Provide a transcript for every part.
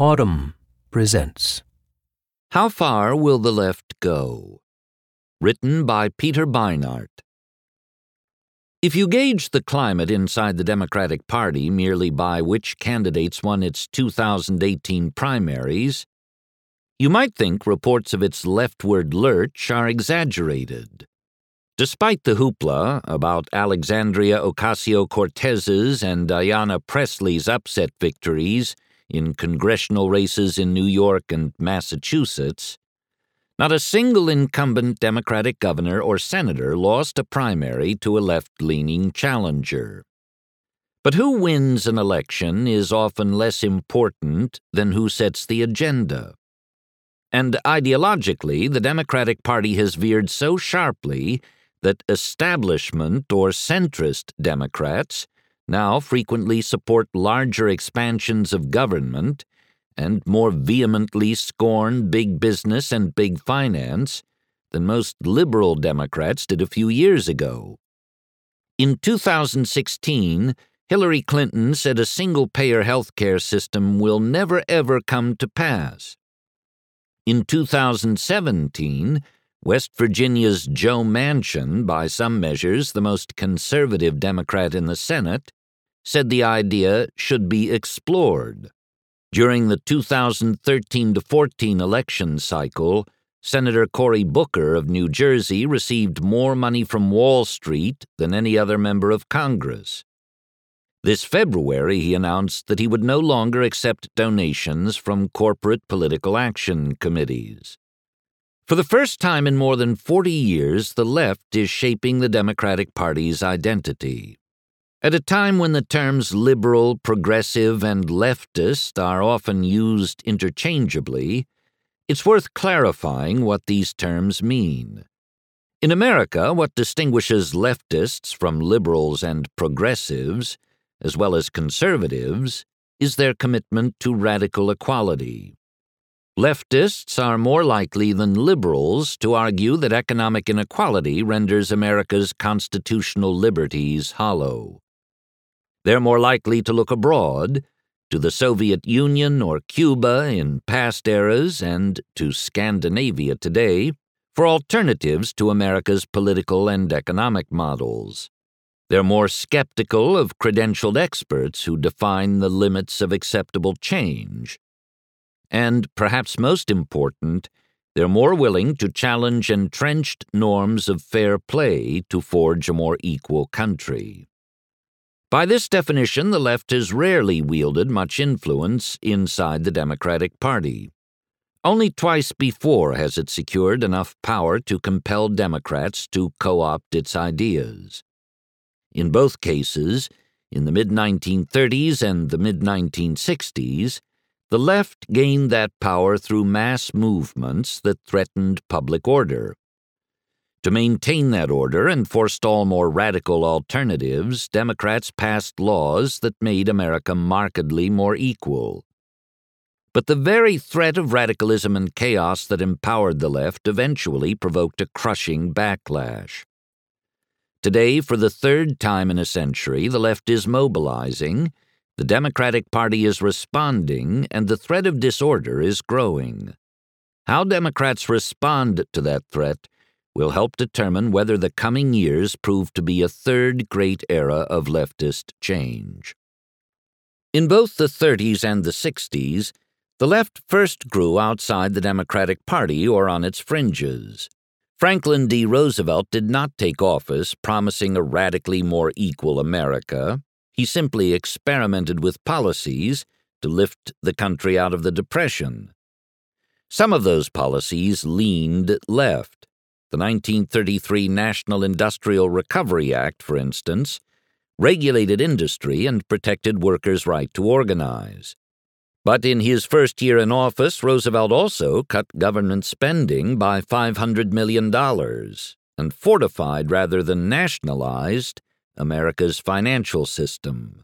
Audm presents How Far Will the Left Go? Written by Peter Beinart. If you gauge the climate inside the Democratic Party merely by which candidates won its 2018 primaries, you might think reports of its leftward lurch are exaggerated. Despite the hoopla about Alexandria Ocasio Cortez's and Ayanna Pressley's upset victories in congressional races in New York and Massachusetts, not a single incumbent Democratic governor or senator lost a primary to a left leaning challenger. But who wins an election is often less important than who sets the agenda. And ideologically, the Democratic Party has veered so sharply that establishment or centrist Democrats now frequently support larger expansions of government and more vehemently scorn big business and big finance than most liberal Democrats did a few years ago. In 2016, Hillary Clinton said a single payer health care system will never ever come to pass. In 2017, West Virginia's Joe Manchin, by some measures the most conservative Democrat in the Senate, said the idea should be explored. During the 2013 14 election cycle, Senator Cory Booker of New Jersey received more money from Wall Street than any other member of Congress. This February, he announced that he would no longer accept donations from corporate political action committees. For the first time in more than 40 years, the left is shaping the Democratic Party's identity. At a time when the terms liberal, progressive, and leftist are often used interchangeably, it's worth clarifying what these terms mean. In America, what distinguishes leftists from liberals and progressives, as well as conservatives, is their commitment to radical equality. Leftists are more likely than liberals to argue that economic inequality renders America's constitutional liberties hollow. They're more likely to look abroad, to the Soviet Union or Cuba in past eras and to Scandinavia today, for alternatives to America's political and economic models. They're more skeptical of credentialed experts who define the limits of acceptable change and, perhaps most important, they're more willing to challenge entrenched norms of fair play to forge a more equal country. By this definition, the left has rarely wielded much influence inside the Democratic Party. Only twice before has it secured enough power to compel Democrats to co opt its ideas. In both cases, in the mid 1930s and the mid 1960s, the left gained that power through mass movements that threatened public order. To maintain that order and forestall more radical alternatives, Democrats passed laws that made America markedly more equal. But the very threat of radicalism and chaos that empowered the left eventually provoked a crushing backlash. Today, for the third time in a century, the left is mobilizing the Democratic Party is responding, and the threat of disorder is growing. How Democrats respond to that threat will help determine whether the coming years prove to be a third great era of leftist change. In both the 30s and the 60s, the left first grew outside the Democratic Party or on its fringes. Franklin D. Roosevelt did not take office promising a radically more equal America. He simply experimented with policies to lift the country out of the Depression. Some of those policies leaned left. The 1933 National Industrial Recovery Act, for instance, regulated industry and protected workers' right to organize. But in his first year in office, Roosevelt also cut government spending by $500 million and fortified rather than nationalized America's financial system.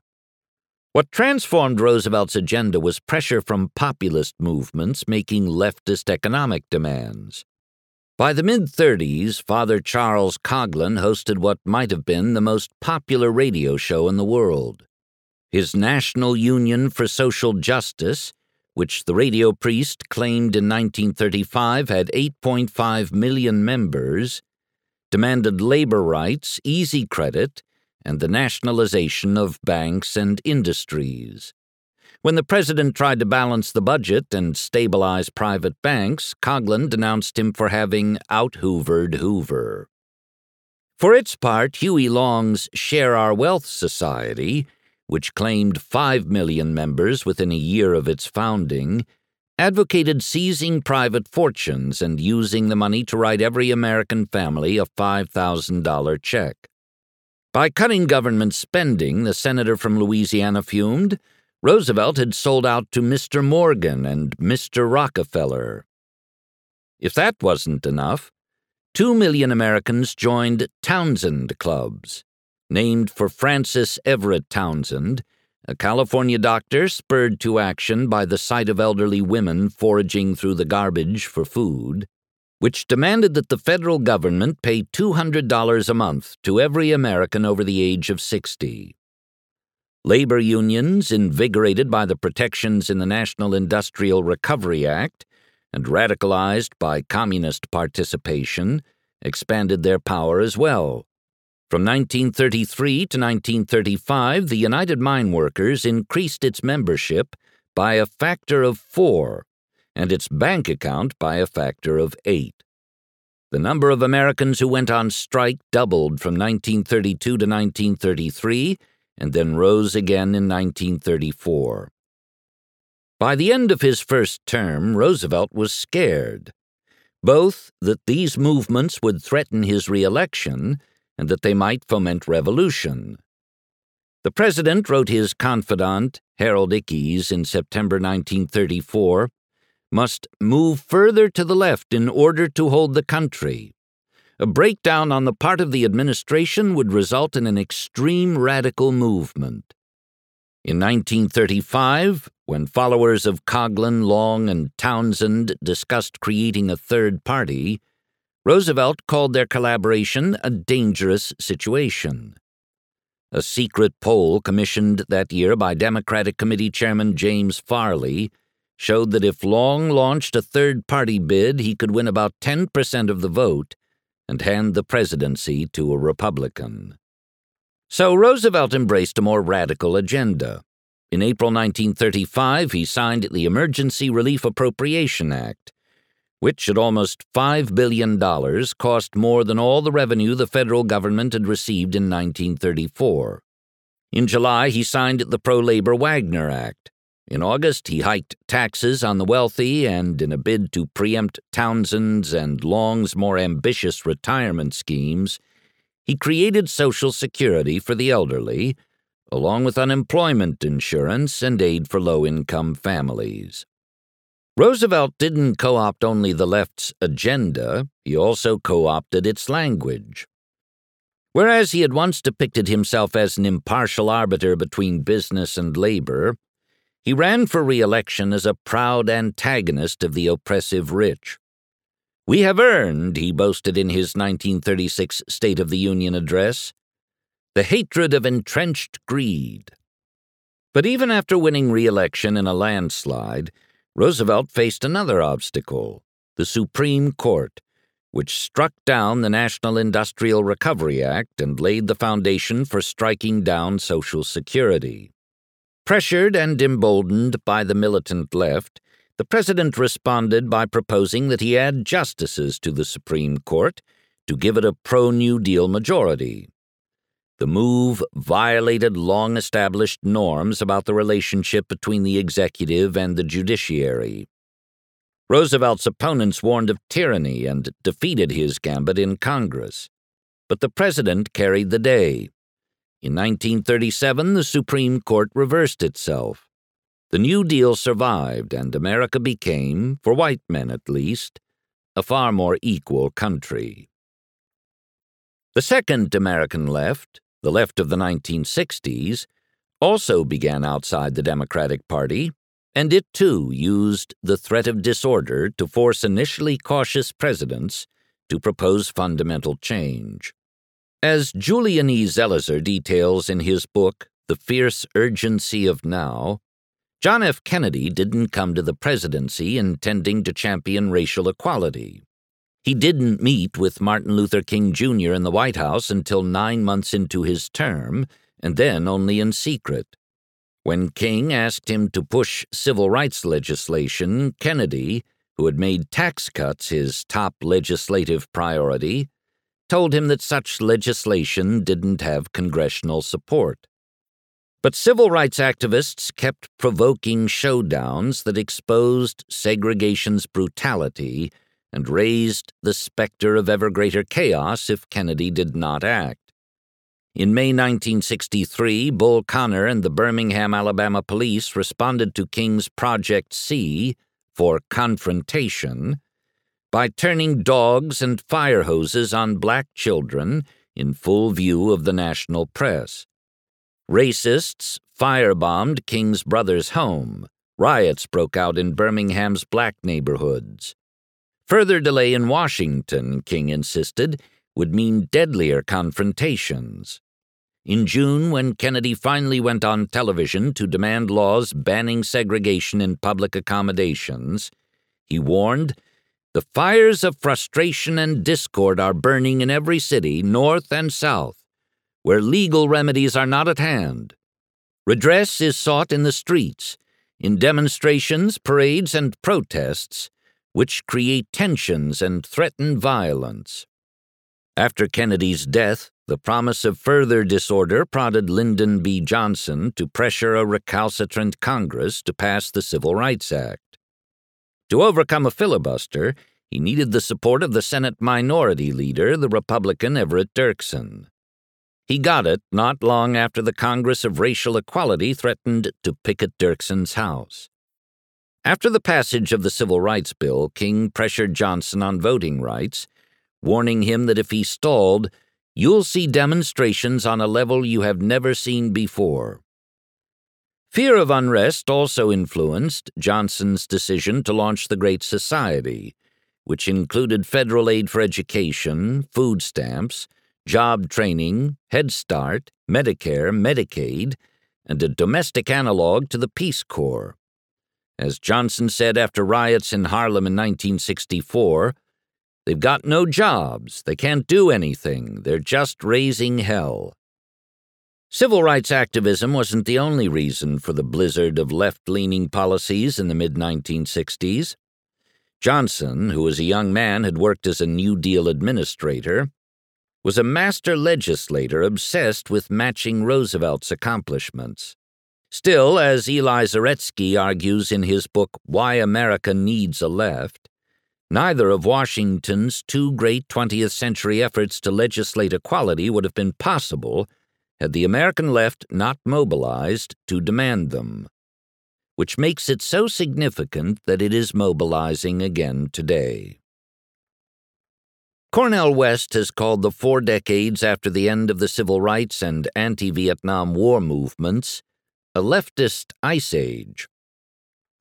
What transformed Roosevelt's agenda was pressure from populist movements making leftist economic demands. By the mid 30s, Father Charles Coughlin hosted what might have been the most popular radio show in the world. His National Union for Social Justice, which the radio priest claimed in 1935 had 8.5 million members, demanded labor rights, easy credit, and the nationalization of banks and industries. When the president tried to balance the budget and stabilize private banks, Coughlin denounced him for having out Hoovered Hoover. For its part, Huey Long's Share Our Wealth Society, which claimed 5 million members within a year of its founding, advocated seizing private fortunes and using the money to write every American family a $5,000 check. By cutting government spending, the senator from Louisiana fumed, Roosevelt had sold out to Mr. Morgan and Mr. Rockefeller. If that wasn't enough, two million Americans joined Townsend clubs, named for Francis Everett Townsend, a California doctor spurred to action by the sight of elderly women foraging through the garbage for food, which demanded that the federal government pay $200 a month to every American over the age of 60. Labor unions, invigorated by the protections in the National Industrial Recovery Act and radicalized by communist participation, expanded their power as well. From 1933 to 1935, the United Mine Workers increased its membership by a factor of four and its bank account by a factor of eight. The number of Americans who went on strike doubled from 1932 to 1933 and then rose again in 1934. By the end of his first term, Roosevelt was scared, both that these movements would threaten his reelection and that they might foment revolution. The president wrote his confidant, Harold Ickes, in September 1934, must move further to the left in order to hold the country. A breakdown on the part of the administration would result in an extreme radical movement. In 1935, when followers of Coughlin, Long, and Townsend discussed creating a third party, Roosevelt called their collaboration a dangerous situation. A secret poll commissioned that year by Democratic Committee Chairman James Farley showed that if Long launched a third party bid, he could win about 10% of the vote and hand the presidency to a Republican. So Roosevelt embraced a more radical agenda. In April 1935, he signed the Emergency Relief Appropriation Act, which at almost $5 billion cost more than all the revenue the federal government had received in 1934. In July, he signed the pro labor Wagner Act. In August, he hiked taxes on the wealthy, and in a bid to preempt Townsend's and Long's more ambitious retirement schemes, he created Social Security for the elderly, along with unemployment insurance and aid for low income families. Roosevelt didn't co opt only the left's agenda, he also co opted its language. Whereas he had once depicted himself as an impartial arbiter between business and labor, he ran for re election as a proud antagonist of the oppressive rich. We have earned, he boasted in his 1936 State of the Union address, the hatred of entrenched greed. But even after winning re election in a landslide, Roosevelt faced another obstacle the Supreme Court, which struck down the National Industrial Recovery Act and laid the foundation for striking down Social Security. Pressured and emboldened by the militant left, the president responded by proposing that he add justices to the Supreme Court to give it a pro New Deal majority. The move violated long established norms about the relationship between the executive and the judiciary. Roosevelt's opponents warned of tyranny and defeated his gambit in Congress. But the president carried the day. In 1937, the Supreme Court reversed itself. The New Deal survived, and America became, for white men at least, a far more equal country. The second American left, the left of the 1960s, also began outside the Democratic Party, and it too used the threat of disorder to force initially cautious presidents to propose fundamental change. As Julian E. Zelizer details in his book, The Fierce Urgency of Now, John F. Kennedy didn't come to the presidency intending to champion racial equality. He didn't meet with Martin Luther King Jr. in the White House until nine months into his term, and then only in secret. When King asked him to push civil rights legislation, Kennedy, who had made tax cuts his top legislative priority, told him that such legislation didn't have congressional support. But civil rights activists kept provoking showdowns that exposed segregation's brutality and raised the specter of ever greater chaos if Kennedy did not act. In May 1963, Bull Connor and the Birmingham, Alabama police responded to King's Project C for confrontation by turning dogs and fire hoses on black children in full view of the national press. Racists firebombed King's brother's home. Riots broke out in Birmingham's black neighborhoods. Further delay in Washington, King insisted, would mean deadlier confrontations. In June, when Kennedy finally went on television to demand laws banning segregation in public accommodations, he warned the fires of frustration and discord are burning in every city, north and south, where legal remedies are not at hand. Redress is sought in the streets, in demonstrations, parades, and protests, which create tensions and threaten violence. After Kennedy's death, the promise of further disorder prodded Lyndon B. Johnson to pressure a recalcitrant Congress to pass the Civil Rights Act. To overcome a filibuster, he needed the support of the Senate Minority Leader, the Republican Everett Dirksen. He got it not long after the Congress of Racial Equality threatened to picket Dirksen's house. After the passage of the Civil Rights Bill, King pressured Johnson on voting rights, warning him that if he stalled, you'll see demonstrations on a level you have never seen before. Fear of unrest also influenced Johnson's decision to launch the Great Society, which included federal aid for education, food stamps, job training, Head Start, Medicare, Medicaid, and a domestic analog to the Peace Corps. As Johnson said after riots in Harlem in 1964, they've got no jobs, they can't do anything, they're just raising hell. Civil rights activism wasn't the only reason for the blizzard of left leaning policies in the mid 1960s. Johnson, who as a young man had worked as a New Deal administrator, was a master legislator obsessed with matching Roosevelt's accomplishments. Still, as Eli Zaretsky argues in his book Why America Needs a Left, neither of Washington's two great 20th century efforts to legislate equality would have been possible had the American left not mobilized to demand them, which makes it so significant that it is mobilizing again today. Cornel West has called the four decades after the end of the civil rights and anti Vietnam War movements a leftist ice age.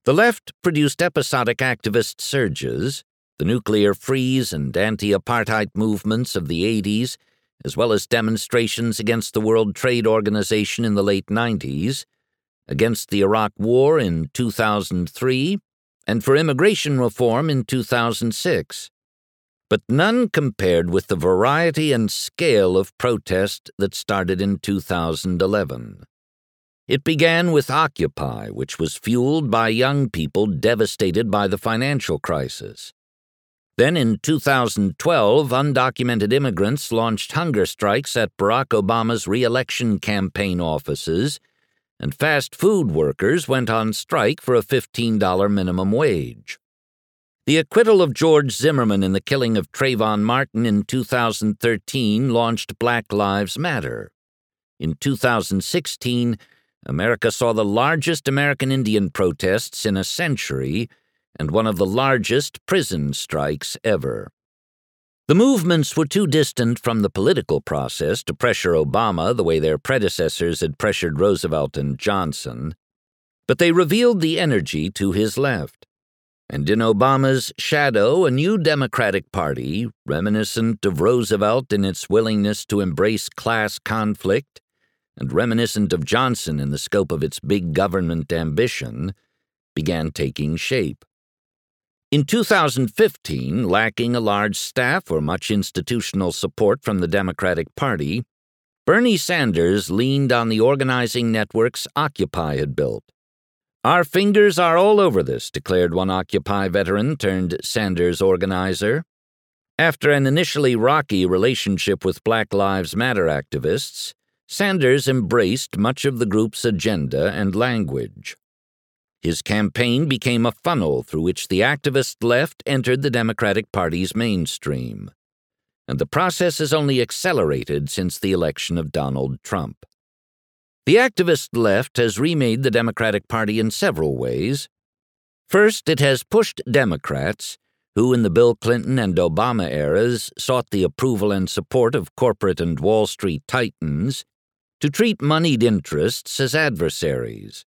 The left produced episodic activist surges, the nuclear freeze and anti apartheid movements of the 80s, as well as demonstrations against the World Trade Organization in the late 90s, against the Iraq War in 2003, and for immigration reform in 2006. But none compared with the variety and scale of protest that started in 2011. It began with Occupy, which was fueled by young people devastated by the financial crisis. Then in 2012, undocumented immigrants launched hunger strikes at Barack Obama's reelection campaign offices, and fast food workers went on strike for a $15 minimum wage. The acquittal of George Zimmerman in the killing of Trayvon Martin in 2013 launched Black Lives Matter. In 2016, America saw the largest American Indian protests in a century and one of the largest prison strikes ever. The movements were too distant from the political process to pressure Obama the way their predecessors had pressured Roosevelt and Johnson, but they revealed the energy to his left. And in Obama's shadow, a new Democratic Party, reminiscent of Roosevelt in its willingness to embrace class conflict and reminiscent of Johnson in the scope of its big government ambition, began taking shape. In 2015, lacking a large staff or much institutional support from the Democratic Party, Bernie Sanders leaned on the organizing networks Occupy had built. Our fingers are all over this, declared one Occupy veteran turned Sanders organizer. After an initially rocky relationship with Black Lives Matter activists, Sanders embraced much of the group's agenda and language. His campaign became a funnel through which the activist left entered the Democratic Party's mainstream. And the process has only accelerated since the election of Donald Trump. The activist left has remade the Democratic Party in several ways. First, it has pushed Democrats, who in the Bill Clinton and Obama eras sought the approval and support of corporate and Wall Street titans, to treat moneyed interests as adversaries.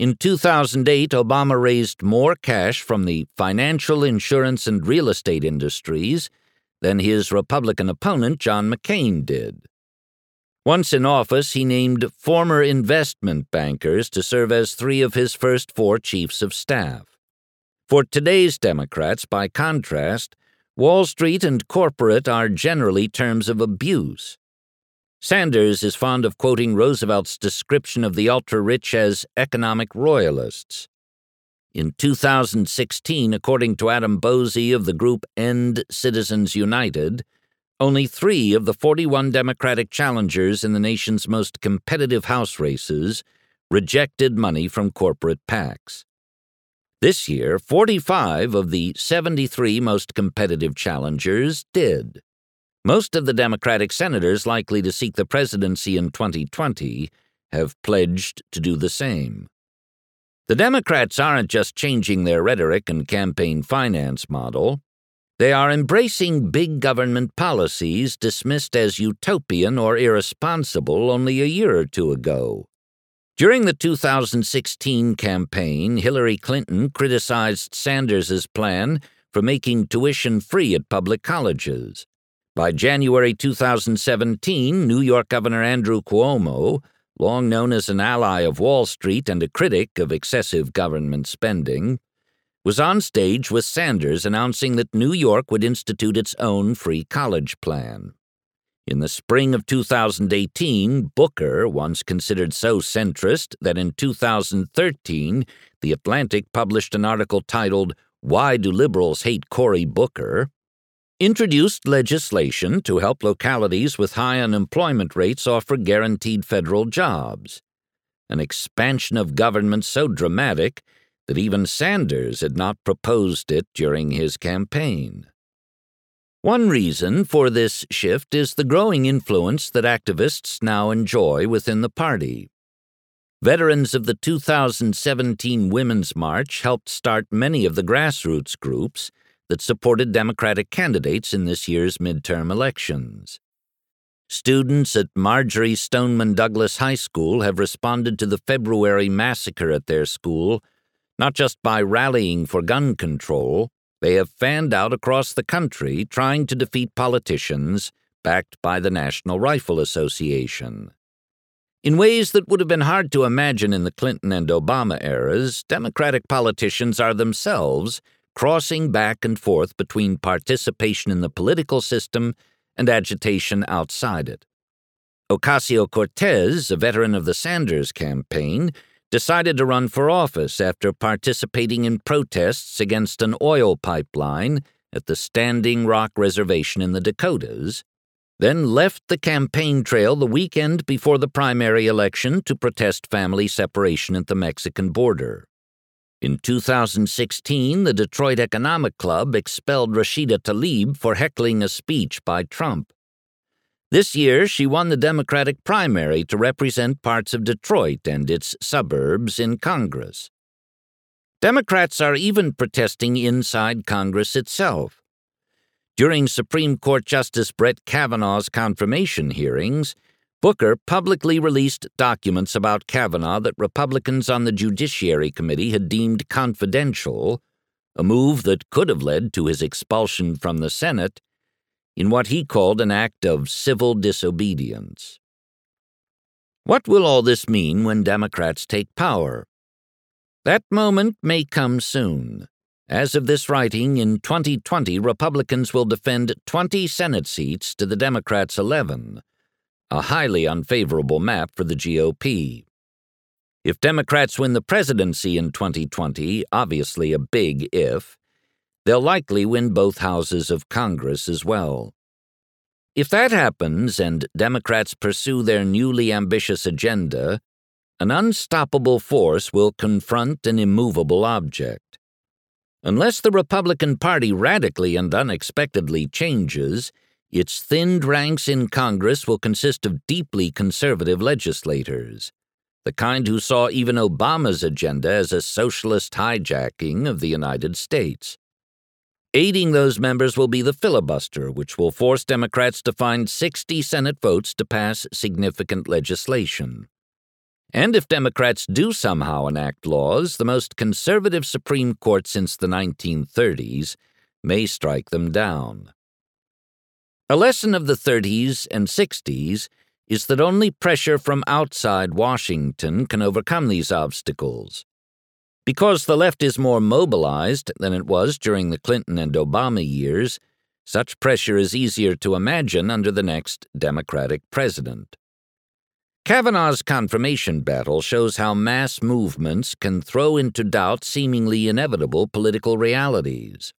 In 2008, Obama raised more cash from the financial, insurance, and real estate industries than his Republican opponent, John McCain, did. Once in office, he named former investment bankers to serve as three of his first four chiefs of staff. For today's Democrats, by contrast, Wall Street and corporate are generally terms of abuse. Sanders is fond of quoting Roosevelt's description of the ultra rich as economic royalists. In 2016, according to Adam Bozzi of the group End Citizens United, only three of the 41 Democratic challengers in the nation's most competitive House races rejected money from corporate PACs. This year, 45 of the 73 most competitive challengers did. Most of the Democratic senators likely to seek the presidency in 2020 have pledged to do the same. The Democrats aren't just changing their rhetoric and campaign finance model, they are embracing big government policies dismissed as utopian or irresponsible only a year or two ago. During the 2016 campaign, Hillary Clinton criticized Sanders's plan for making tuition free at public colleges. By January 2017, New York Governor Andrew Cuomo, long known as an ally of Wall Street and a critic of excessive government spending, was on stage with Sanders announcing that New York would institute its own free college plan. In the spring of 2018, Booker, once considered so centrist that in 2013 The Atlantic published an article titled, Why Do Liberals Hate Cory Booker? Introduced legislation to help localities with high unemployment rates offer guaranteed federal jobs, an expansion of government so dramatic that even Sanders had not proposed it during his campaign. One reason for this shift is the growing influence that activists now enjoy within the party. Veterans of the 2017 Women's March helped start many of the grassroots groups that supported Democratic candidates in this year's midterm elections. Students at Marjory Stoneman Douglas High School have responded to the February massacre at their school not just by rallying for gun control, they have fanned out across the country trying to defeat politicians backed by the National Rifle Association. In ways that would have been hard to imagine in the Clinton and Obama eras, Democratic politicians are themselves crossing back and forth between participation in the political system and agitation outside it. Ocasio Cortez, a veteran of the Sanders campaign, decided to run for office after participating in protests against an oil pipeline at the Standing Rock Reservation in the Dakotas, then left the campaign trail the weekend before the primary election to protest family separation at the Mexican border. In 2016, the Detroit Economic Club expelled Rashida Tlaib for heckling a speech by Trump. This year, she won the Democratic primary to represent parts of Detroit and its suburbs in Congress. Democrats are even protesting inside Congress itself. During Supreme Court Justice Brett Kavanaugh's confirmation hearings, Booker publicly released documents about Kavanaugh that Republicans on the Judiciary Committee had deemed confidential, a move that could have led to his expulsion from the Senate, in what he called an act of civil disobedience. What will all this mean when Democrats take power? That moment may come soon. As of this writing, in 2020, Republicans will defend 20 Senate seats to the Democrats' 11, a highly unfavorable map for the GOP. If Democrats win the presidency in 2020, obviously a big if, they'll likely win both houses of Congress as well. If that happens and Democrats pursue their newly ambitious agenda, an unstoppable force will confront an immovable object. Unless the Republican Party radically and unexpectedly changes, its thinned ranks in Congress will consist of deeply conservative legislators, the kind who saw even Obama's agenda as a socialist hijacking of the United States. Aiding those members will be the filibuster, which will force Democrats to find 60 Senate votes to pass significant legislation. And if Democrats do somehow enact laws, the most conservative Supreme Court since the 1930s may strike them down. A lesson of the 30s and 60s is that only pressure from outside Washington can overcome these obstacles. Because the left is more mobilized than it was during the Clinton and Obama years, such pressure is easier to imagine under the next Democratic president. Kavanaugh's confirmation battle shows how mass movements can throw into doubt seemingly inevitable political realities.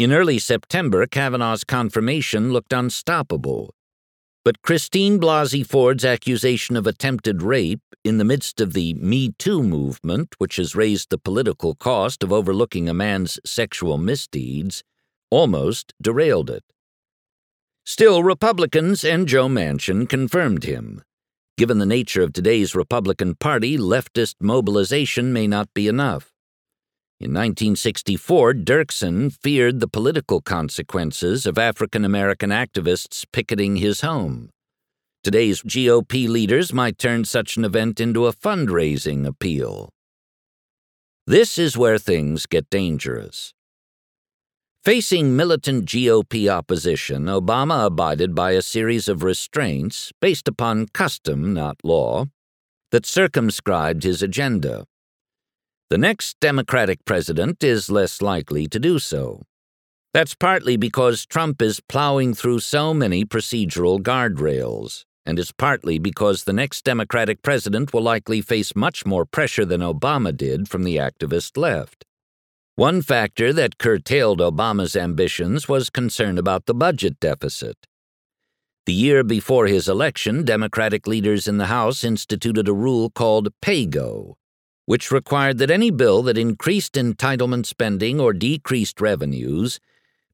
In early September, Kavanaugh's confirmation looked unstoppable. But Christine Blasey Ford's accusation of attempted rape in the midst of the Me Too movement, which has raised the political cost of overlooking a man's sexual misdeeds, almost derailed it. Still, Republicans and Joe Manchin confirmed him. Given the nature of today's Republican Party, leftist mobilization may not be enough. In 1964, Dirksen feared the political consequences of African American activists picketing his home. Today's GOP leaders might turn such an event into a fundraising appeal. This is where things get dangerous. Facing militant GOP opposition, Obama abided by a series of restraints, based upon custom, not law, that circumscribed his agenda. The next Democratic president is less likely to do so. That's partly because Trump is plowing through so many procedural guardrails, and is partly because the next Democratic president will likely face much more pressure than Obama did from the activist left. One factor that curtailed Obama's ambitions was concern about the budget deficit. The year before his election, Democratic leaders in the House instituted a rule called PAYGO, which required that any bill that increased entitlement spending or decreased revenues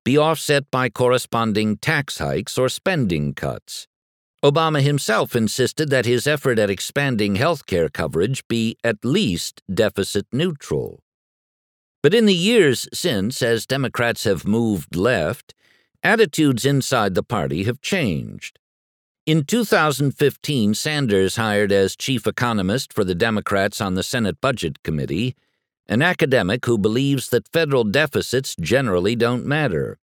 be offset by corresponding tax hikes or spending cuts. Obama himself insisted that his effort at expanding health care coverage be at least deficit neutral. But in the years since, as Democrats have moved left, attitudes inside the party have changed. In 2015, Sanders hired as chief economist for the Democrats on the Senate Budget Committee an academic who believes that federal deficits generally don't matter.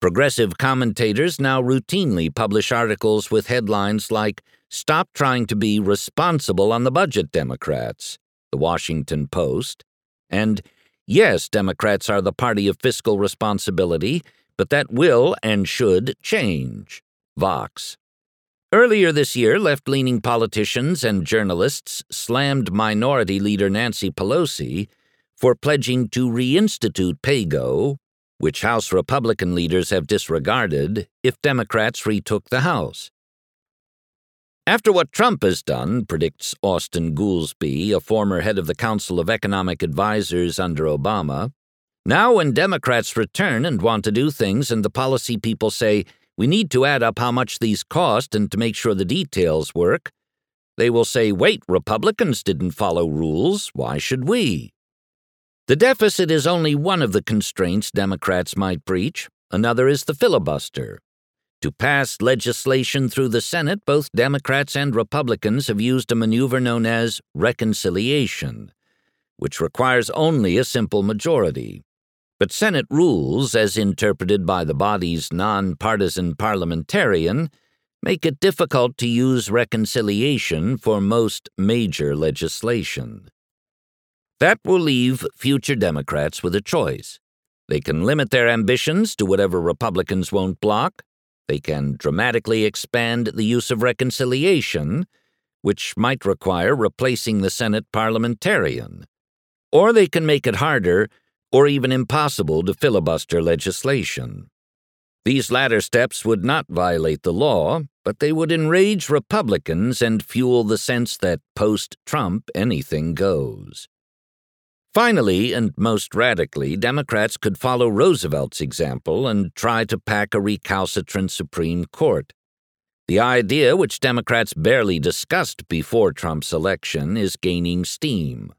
Progressive commentators now routinely publish articles with headlines like, Stop Trying to Be Responsible on the Budget, Democrats, The Washington Post, and Yes, Democrats are the party of fiscal responsibility, but that will and should change. Vox. Earlier this year, left leaning politicians and journalists slammed Minority Leader Nancy Pelosi for pledging to reinstitute PAYGO, which House Republican leaders have disregarded, if Democrats retook the House. After what Trump has done, predicts Austin Goolsbee, a former head of the Council of Economic Advisers under Obama, now when Democrats return and want to do things and the policy people say, we need to add up how much these cost and to make sure the details work, they will say, wait, Republicans didn't follow rules, why should we? The deficit is only one of the constraints Democrats might breach, another is the filibuster. To pass legislation through the Senate, both Democrats and Republicans have used a maneuver known as reconciliation, which requires only a simple majority. But Senate rules, as interpreted by the body's nonpartisan parliamentarian, make it difficult to use reconciliation for most major legislation. That will leave future Democrats with a choice. They can limit their ambitions to whatever Republicans won't block. They can dramatically expand the use of reconciliation, which might require replacing the Senate parliamentarian. Or they can make it harder or even impossible to filibuster legislation. These latter steps would not violate the law, but they would enrage Republicans and fuel the sense that post Trump anything goes. Finally, and most radically, Democrats could follow Roosevelt's example and try to pack a recalcitrant Supreme Court. The idea, which Democrats barely discussed before Trump's election, is gaining steam.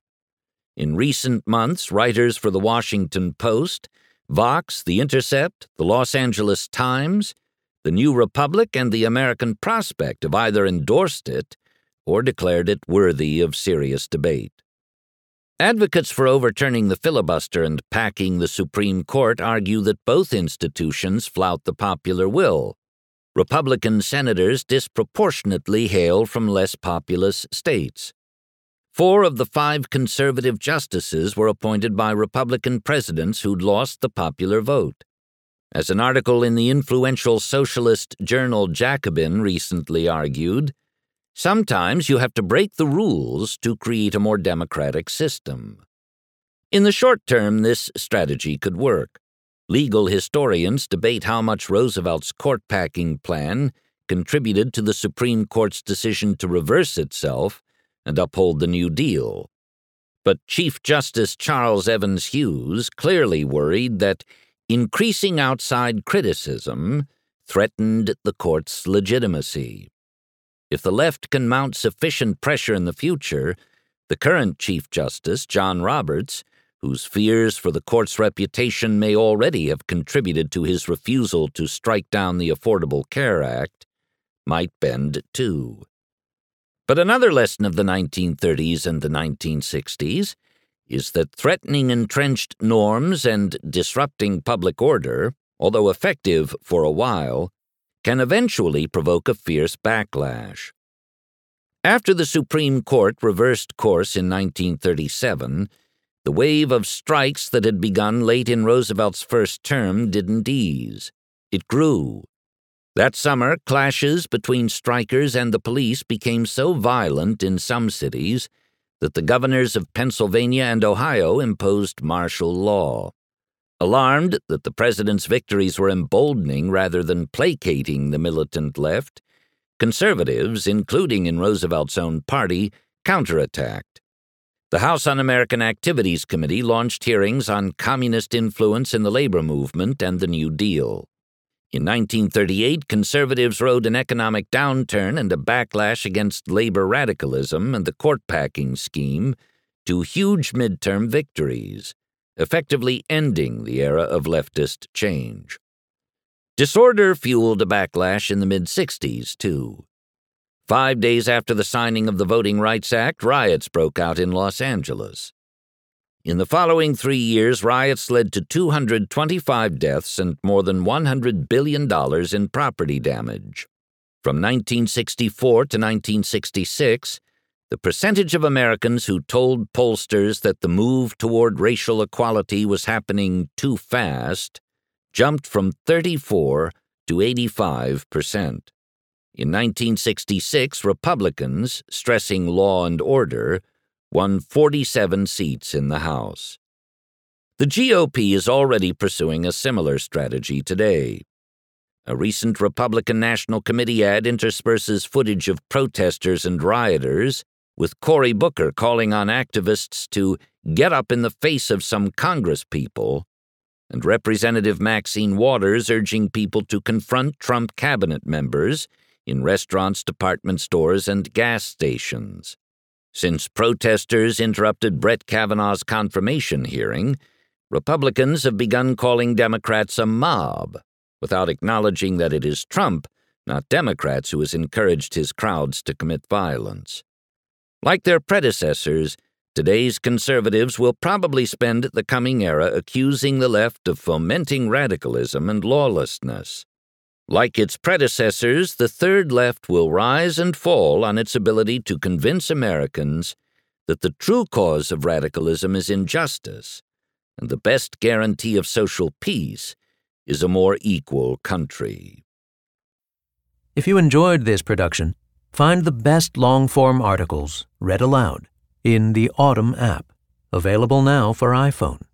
In recent months, writers for The Washington Post Vox, The Intercept, The Los Angeles Times, The New Republic, and The American Prospect have either endorsed it or declared it worthy of serious debate. Advocates for overturning the filibuster and packing the Supreme Court argue that both institutions flout the popular will. Republican senators disproportionately hail from less populous states. Four of the five conservative justices were appointed by Republican presidents who'd lost the popular vote. As an article in the influential socialist journal Jacobin recently argued, sometimes you have to break the rules to create a more democratic system. In the short term, this strategy could work. Legal historians debate how much Roosevelt's court packing plan contributed to the Supreme Court's decision to reverse itself and uphold the New Deal. But Chief Justice Charles Evans Hughes clearly worried that increasing outside criticism threatened the court's legitimacy. If the left can mount sufficient pressure in the future, the current Chief Justice, John Roberts, whose fears for the court's reputation may already have contributed to his refusal to strike down the Affordable Care Act, might bend too. But another lesson of the 1930s and the 1960s is that threatening entrenched norms and disrupting public order, although effective for a while, can eventually provoke a fierce backlash. After the Supreme Court reversed course in 1937, the wave of strikes that had begun late in Roosevelt's first term didn't ease. It grew. That summer, clashes between strikers and the police became so violent in some cities that the governors of Pennsylvania and Ohio imposed martial law. Alarmed that the president's victories were emboldening rather than placating the militant left, conservatives, including in Roosevelt's own party, counterattacked. The House Un American Activities Committee launched hearings on communist influence in the labor movement and the New Deal. In 1938, conservatives rode an economic downturn and a backlash against labor radicalism and the court packing scheme to huge midterm victories, effectively ending the era of leftist change. Disorder fueled a backlash in the mid 60s, too. Five days after the signing of the Voting Rights Act, riots broke out in Los Angeles. In the following three years, riots led to 225 deaths and more than $100 billion in property damage. From 1964 to 1966, the percentage of Americans who told pollsters that the move toward racial equality was happening too fast jumped from 34 to 85 percent. In 1966, Republicans, stressing law and order, won 47 seats in the House. The GOP is already pursuing a similar strategy today. A recent Republican National Committee ad intersperses footage of protesters and rioters, with Cory Booker calling on activists to get up in the face of some Congresspeople, and Representative Maxine Waters urging people to confront Trump cabinet members in restaurants, department stores, and gas stations. Since protesters interrupted Brett Kavanaugh's confirmation hearing, Republicans have begun calling Democrats a mob, without acknowledging that it is Trump, not Democrats, who has encouraged his crowds to commit violence. Like their predecessors, today's conservatives will probably spend the coming era accusing the left of fomenting radicalism and lawlessness. Like its predecessors, the Third Left will rise and fall on its ability to convince Americans that the true cause of radicalism is injustice, and the best guarantee of social peace is a more equal country. If you enjoyed this production, find the best long form articles read aloud in the Audm app, available now for iPhone.